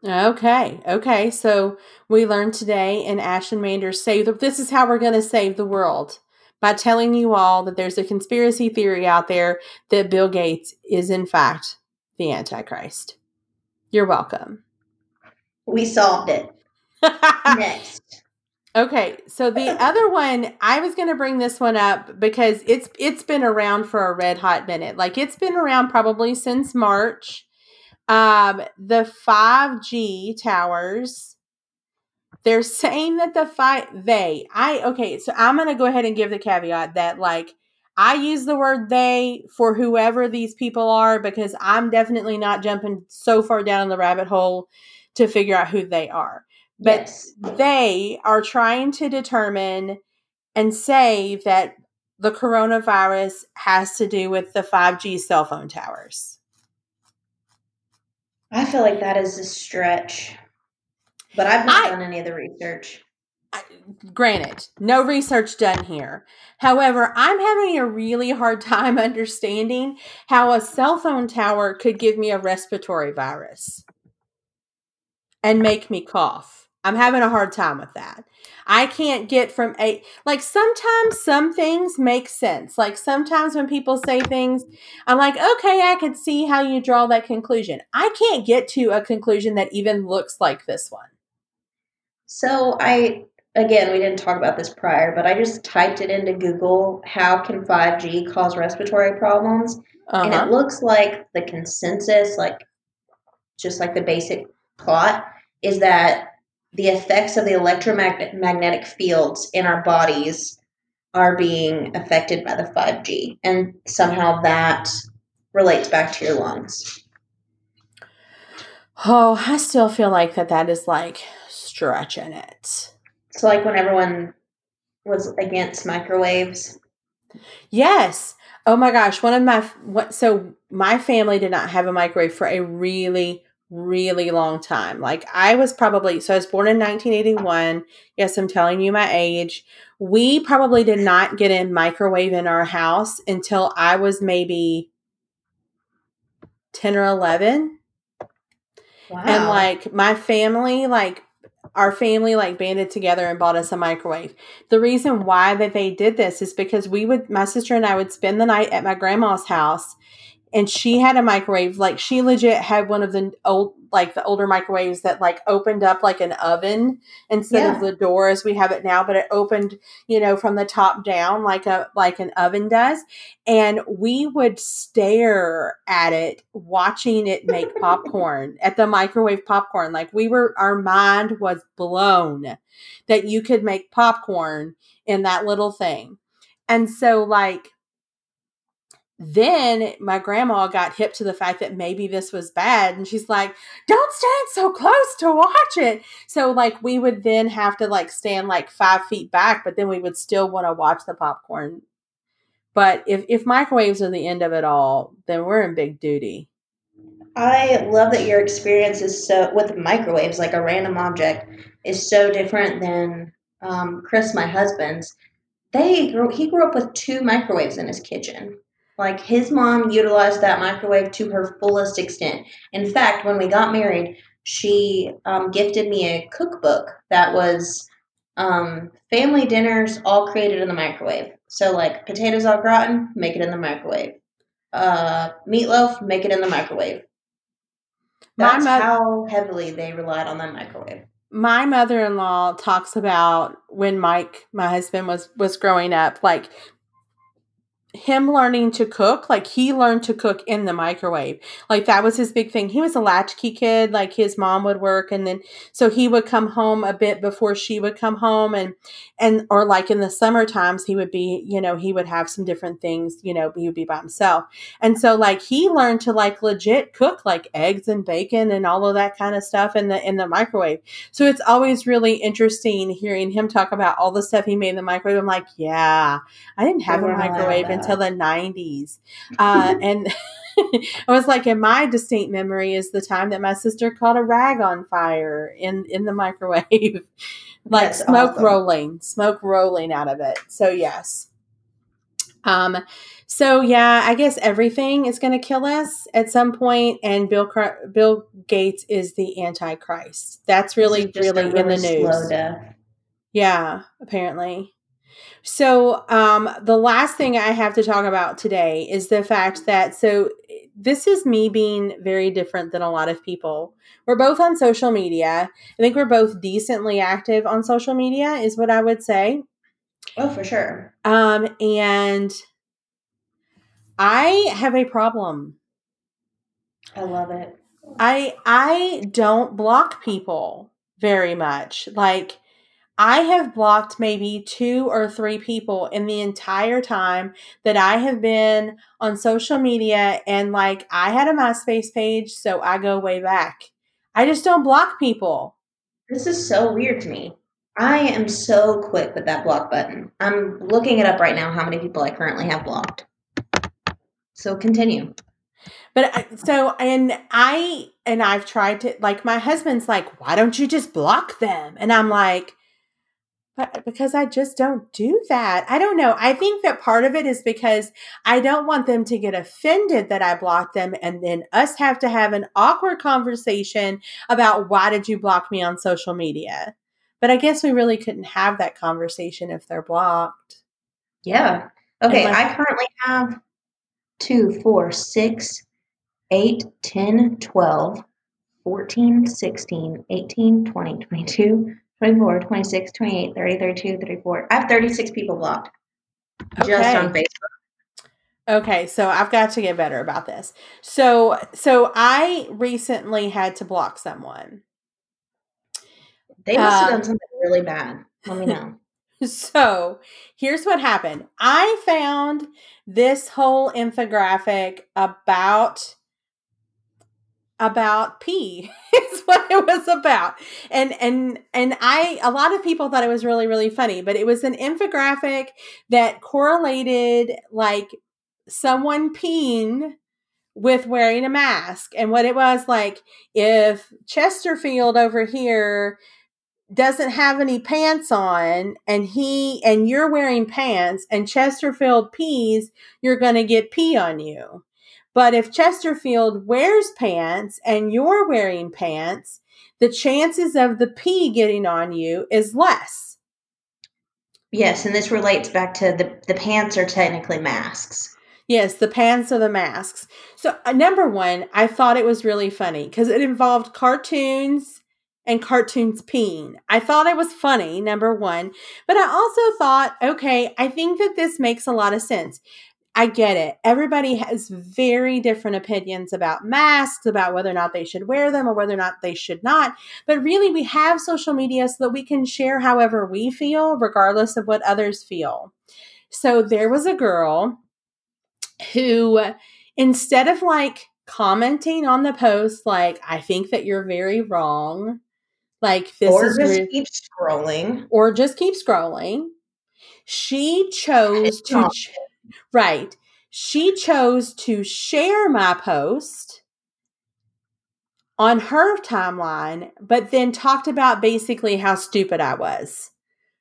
Okay. Okay. So we learned today in Ash and Manders save the, this is how we're going to save the world by telling you all that there's a conspiracy theory out there that Bill Gates is, in fact, the Antichrist. You're welcome. We solved it. Next. Okay, so the other one, I was going to bring this one up because it's it's been around for a red hot minute. Like it's been around probably since March. Um, the 5G towers they're saying that the fight they I okay, so I'm gonna go ahead and give the caveat that like I use the word they for whoever these people are because I'm definitely not jumping so far down the rabbit hole to figure out who they are. But yes. they are trying to determine and say that the coronavirus has to do with the 5G cell phone towers. I feel like that is a stretch. But I've not I- done any of the research. Granted, no research done here. However, I'm having a really hard time understanding how a cell phone tower could give me a respiratory virus and make me cough. I'm having a hard time with that. I can't get from a like sometimes some things make sense. Like sometimes when people say things, I'm like, okay, I can see how you draw that conclusion. I can't get to a conclusion that even looks like this one. So I again, we didn't talk about this prior, but I just typed it into Google. How can 5G cause respiratory problems? And Uh-huh. it looks like the consensus, like just like the basic plot, is that the effects of the electromagnetic fields in our bodies are being affected by the 5G, and somehow that relates back to your lungs. Oh, I still feel like that that is like stretching it. So, like when everyone was against microwaves, Yes. Oh my gosh, one of my what so my family did not have a microwave for a really really long time. Like I was probably so I was born in 1981. Yes, I'm telling you my age. We probably did not get a microwave in our house until I was maybe 10 or 11. wow, And like my family, like our family, like banded together and bought us a microwave. The reason why that they did this is because we would, my sister and I would spend the night at my grandma's house, and she had a microwave. Like she legit had one of the old, like the older microwaves that like opened up like an oven instead of the door as we have it now, but it opened, you know, from the top down like a like an oven does. And we would stare at it watching it make popcorn at the microwave popcorn. Like we were our mind was blown that you could make popcorn in that little thing. And so like then my grandma got hip to the fact that maybe this was bad and she's like don't stand so close to watch it so like we would then have to like stand like five feet back but then we would still want to watch the popcorn but if, if microwaves are the end of it all, then we're in big duty. I love that your experience is so with microwaves, like a random object, is so different than um, Chris, my husband's. They grew, he grew up with two microwaves in his kitchen. Like his mom utilized that microwave to her fullest extent. In fact, when we got married, she um, gifted me a cookbook that was um, family dinners all created in the microwave. So like potatoes au gratin, make it in the microwave. Uh, meatloaf, make it in the microwave. That's mo- how heavily they relied on that microwave. My mother in law talks about when Mike, my husband, was was growing up, like him learning to cook, like he learned to cook in the microwave. Like that was his big thing. He was a latchkey kid, like his mom would work and then so he would come home a bit before she would come home and and or like in the summer times he would be, you know, he would have some different things, you know, he would be by himself. And so like he learned to like legit cook like eggs and bacon and all of that kind of stuff in the in the microwave. So it's always really interesting hearing him talk about all the stuff he made in the microwave. I'm like, yeah, I didn't have a microwave. Until the 90s. Uh, and I was like, in my distinct memory is the time that my sister caught a rag on fire in, in the microwave, like That's smoke awesome. rolling, smoke rolling out of it. So, yes. Um, so yeah, I guess everything is going to kill us at some point, and Bill Cr- Bill Gates is the Antichrist. That's really This is just a really in the news. Death. Yeah, apparently. So, um, the last thing I have to talk about today is the fact that so this is me being very different than a lot of people. We're both on social media. I think we're both decently active on social media, is what I would say. Oh, for sure. Um, and I have a problem. I love it. I I don't block people. very much. Like, I have blocked maybe two or three people in the entire time that I have been on social media. And like, I had a MySpace page, so I go way back. I just don't block people. This is so weird to me. I am so quick with that block button. I'm looking it up right now how many people I currently have blocked. So continue. But I, so, and I, and I've tried to, like, my husband's like, why don't you just block them? And I'm like, but because I just don't do that. I don't know. I think that part of it is because I don't want them to get offended that I blocked them and then us have to have an awkward conversation about why did you block me on social media? But I guess we really couldn't have that conversation if they're blocked. Yeah. Okay. Unless- I currently have two, four, six, eight, 10, 12, 14, 16, 18, 20, 22, 24, 26, 28, 30, 32, 34. I have 36 people blocked okay. just on Facebook. Okay, so I've got to get better about this. So so I recently had to block someone. They must have done um, something really bad. Let me know. so here's what happened. I found this whole infographic about about pee is what it was about. And and and i a lot of people thought it was really really funny but it was an infographic that correlated like someone peeing with wearing a mask. And what it was like if chesterfield over here doesn't have any pants on and he and you're wearing pants and chesterfield pees you're going to get pee on you but if Chesterfield wears pants and you're wearing pants, the chances of the pee getting on you is less. Yes, and this relates back to the the pants are technically masks. Yes, the pants are the masks. So, uh, number one, I thought it was really funny because it involved cartoons and cartoons peeing. I thought it was funny, number one. But I also thought, okay, I think that this makes a lot of sense. I get it. Everybody has very different opinions about masks, about whether or not they should wear them or whether or not they should not. But really, we have social media so that we can share however we feel, regardless of what others feel. So there was a girl who, instead of like commenting on the post, like, I think that you're very wrong, like, this or is. Or just re- keep scrolling. Or just keep scrolling. She chose to. Ch- Right. She chose to share my post on her timeline, but then talked about basically how stupid I was.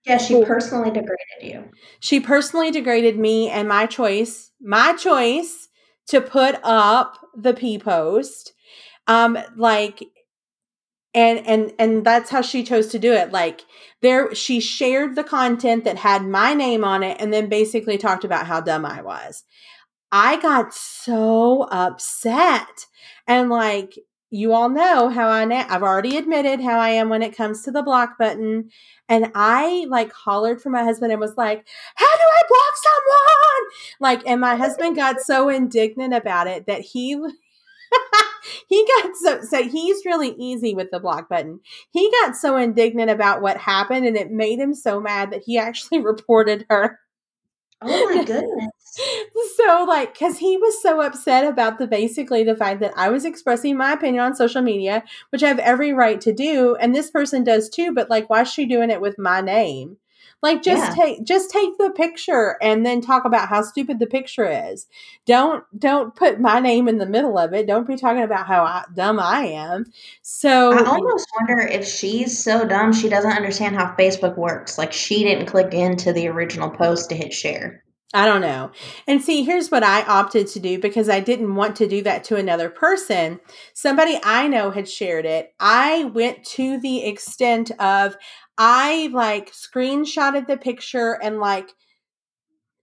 Yeah, she personally degraded you. She personally degraded me and my choice, my choice to put up the P post. Um, like and and and that's how she chose to do it. Like there she shared the content that had my name on it and then basically talked about how dumb i was. I got so upset. And like you all know how i na- i've already admitted how i am when it comes to the block button. And i like hollered for my husband and was like how do i block someone? Like and my husband got so indignant about it that he he got so so he's really easy with the block button. He got so indignant about what happened and it made him so mad that he actually reported her. Oh my goodness. so like cuz he was so upset about the basically the fact that I was expressing my opinion on social media, which I have every right to do and this person does too, but like why is she doing it with my name? Like just yeah. take just take the picture and then talk about how stupid the picture is. Don't don't put my name in the middle of it. Don't be talking about how I, dumb I am. So I almost wonder if she's so dumb she doesn't understand how Facebook works. Like she didn't click into the original post to hit share. I don't know. And see, here's what I opted to do because I didn't want to do that to another person. Somebody I know had shared it. I went to the extent of I like screenshotted the picture and like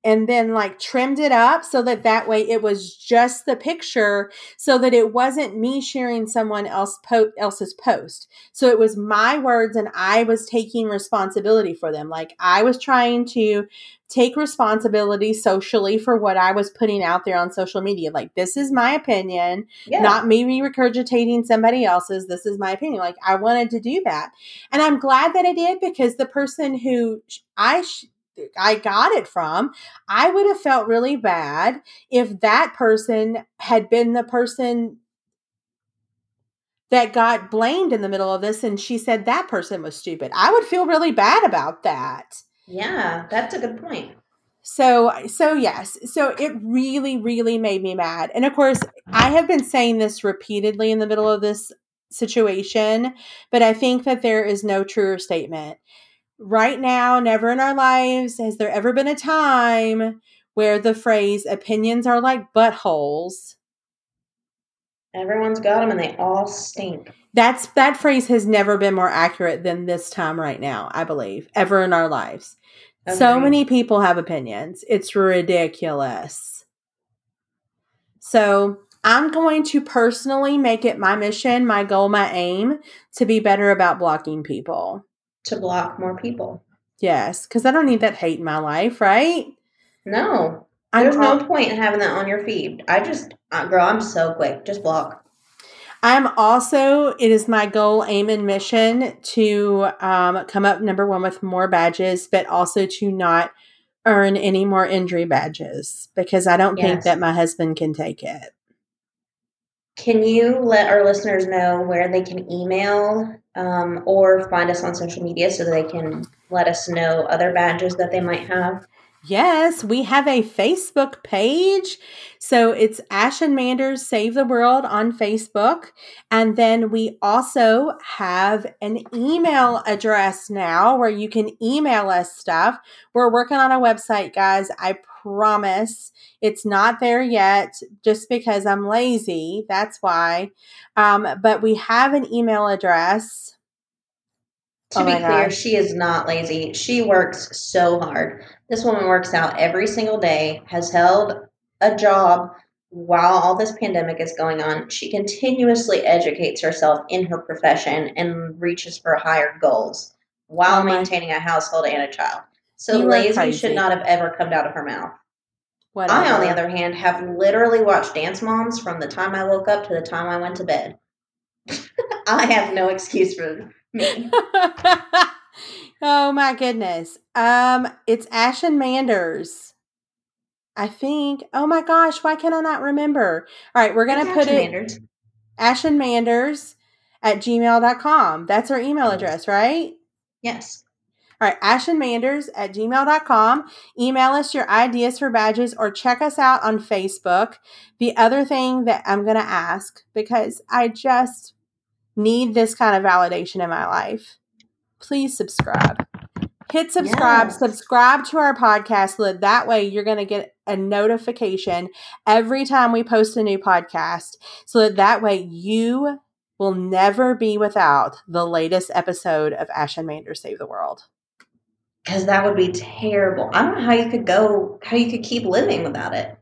and then like trimmed it up so that that way it was just the picture so that it wasn't me sharing someone else po- else's post. So it was my words and i was taking responsibility for them. Like i was trying to take responsibility socially for what i was putting out there on social media. Like this is my opinion Yeah. not me regurgitating somebody else's. This is my opinion. Like i wanted to do that. And i'm glad that i did because the person who i sh- I got it from, I would have felt really bad if that person had been the person that got blamed in the middle of this and she said that person was stupid. I would feel really bad about that. yeah, that's a good point. So, so yes, so it really, really made me mad. And of course, I have been saying this repeatedly in the middle of this situation, but I think that there is no truer statement. Right now, never in our lives has there ever been a time where the phrase opinions are like buttholes. Everyone's got them and they all stink. That's that phrase has never been more accurate than this time right now, I believe, ever in our lives. So many people have opinions. It's ridiculous. So I'm going to personally make it my mission, my goal, my aim to be better about blocking people. To block more people. Yes, because I don't need that hate in my life, right? No, I'm there's no point in having that on your feed. I just, uh, girl, I'm so quick. Just block. I'm also, it is my goal, aim, and mission to um, come up number one with more badges, but also to not earn any more injury badges because I don't think that my husband can take it. Can you let our listeners know where they can email um, or find us on social media so they can let us know other badges that they might have? Yes, we have a Facebook page. So it's Ash and Manders Save the World on Facebook. And then we also have an email address now where you can email us stuff. We're working on a website, guys. I promise it's not there yet just because I'm lazy. That's why. Um, but we have an email address. To Oh be clear, gosh. she is not lazy. She works so hard. This woman works out every single day, has held a job while all this pandemic is going on. She continuously educates herself in her profession and reaches for higher goals while Oh maintaining a household and a child. So You lazy should not have ever come out of her mouth. Whatever. I, on the other hand, have literally watched Dance Moms from the time I woke up to the time I went to bed. I have no excuse for me. oh my goodness. Um, it's Ash and Manders. I think. Oh my gosh, why can I not remember? All right, we're gonna It's put Action it Manders. Ash and Manders at gmail.com. That's our email address, right? Yes. All right, ashandmanders at gmail.com. Email us your ideas for badges or check us out on Facebook. The other thing that I'm going to ask, because I just need this kind of validation in my life, please subscribe. Hit subscribe, Yes. subscribe to our podcast so that, that way you're going to get a notification every time we post a new podcast so that that way you will never be without the latest episode of Ash and Manders Save the World. Because that would be terrible. I don't know how you could go, how you could keep living without it.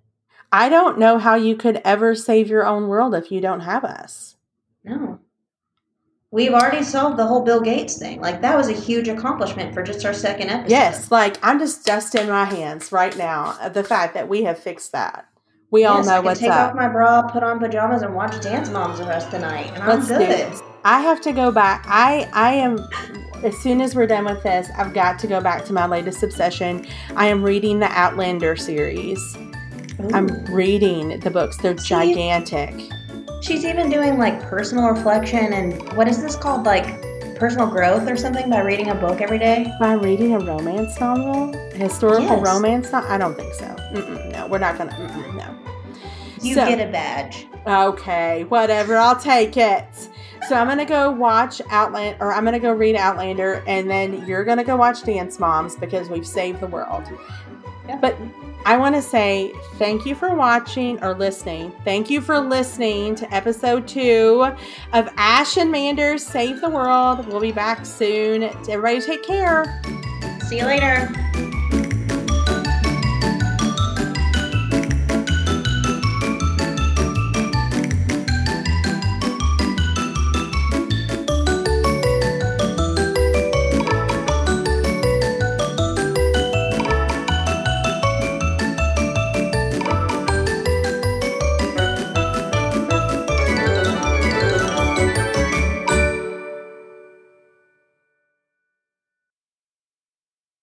I don't know how you could ever save your own world if you don't have us. No. We've already solved the whole Bill Gates thing. Like, that was a huge accomplishment for just our second episode. Yes, like I'm just dusting my hands right now at the fact that we have fixed that. We all Yes, I know can what's take up. off my bra, put on pajamas, and watch Dance Moms the rest of the night. And I'm Let's good. I have to go back. I I am as soon as we're done with this, I've got to go back to my latest obsession. I am reading the Outlander series. I'm reading the books. They're See? gigantic. She's even doing like personal reflection and what is this called? Like personal growth or something by reading a book every day? By reading a romance novel, a historical Yes. romance novel, I don't think so. Mm-mm, no, we're not gonna. No. You So- get a badge. Okay, whatever. I'll take it. So I'm gonna go watch Outland, or I'm gonna go read Outlander, and then you're gonna go watch Dance Moms because we've saved the world. Yeah. But I want to say thank you for watching or listening. Thank you for listening to episode two of Ash and Manders Save the World. We'll be back soon. Everybody, take care. See you later.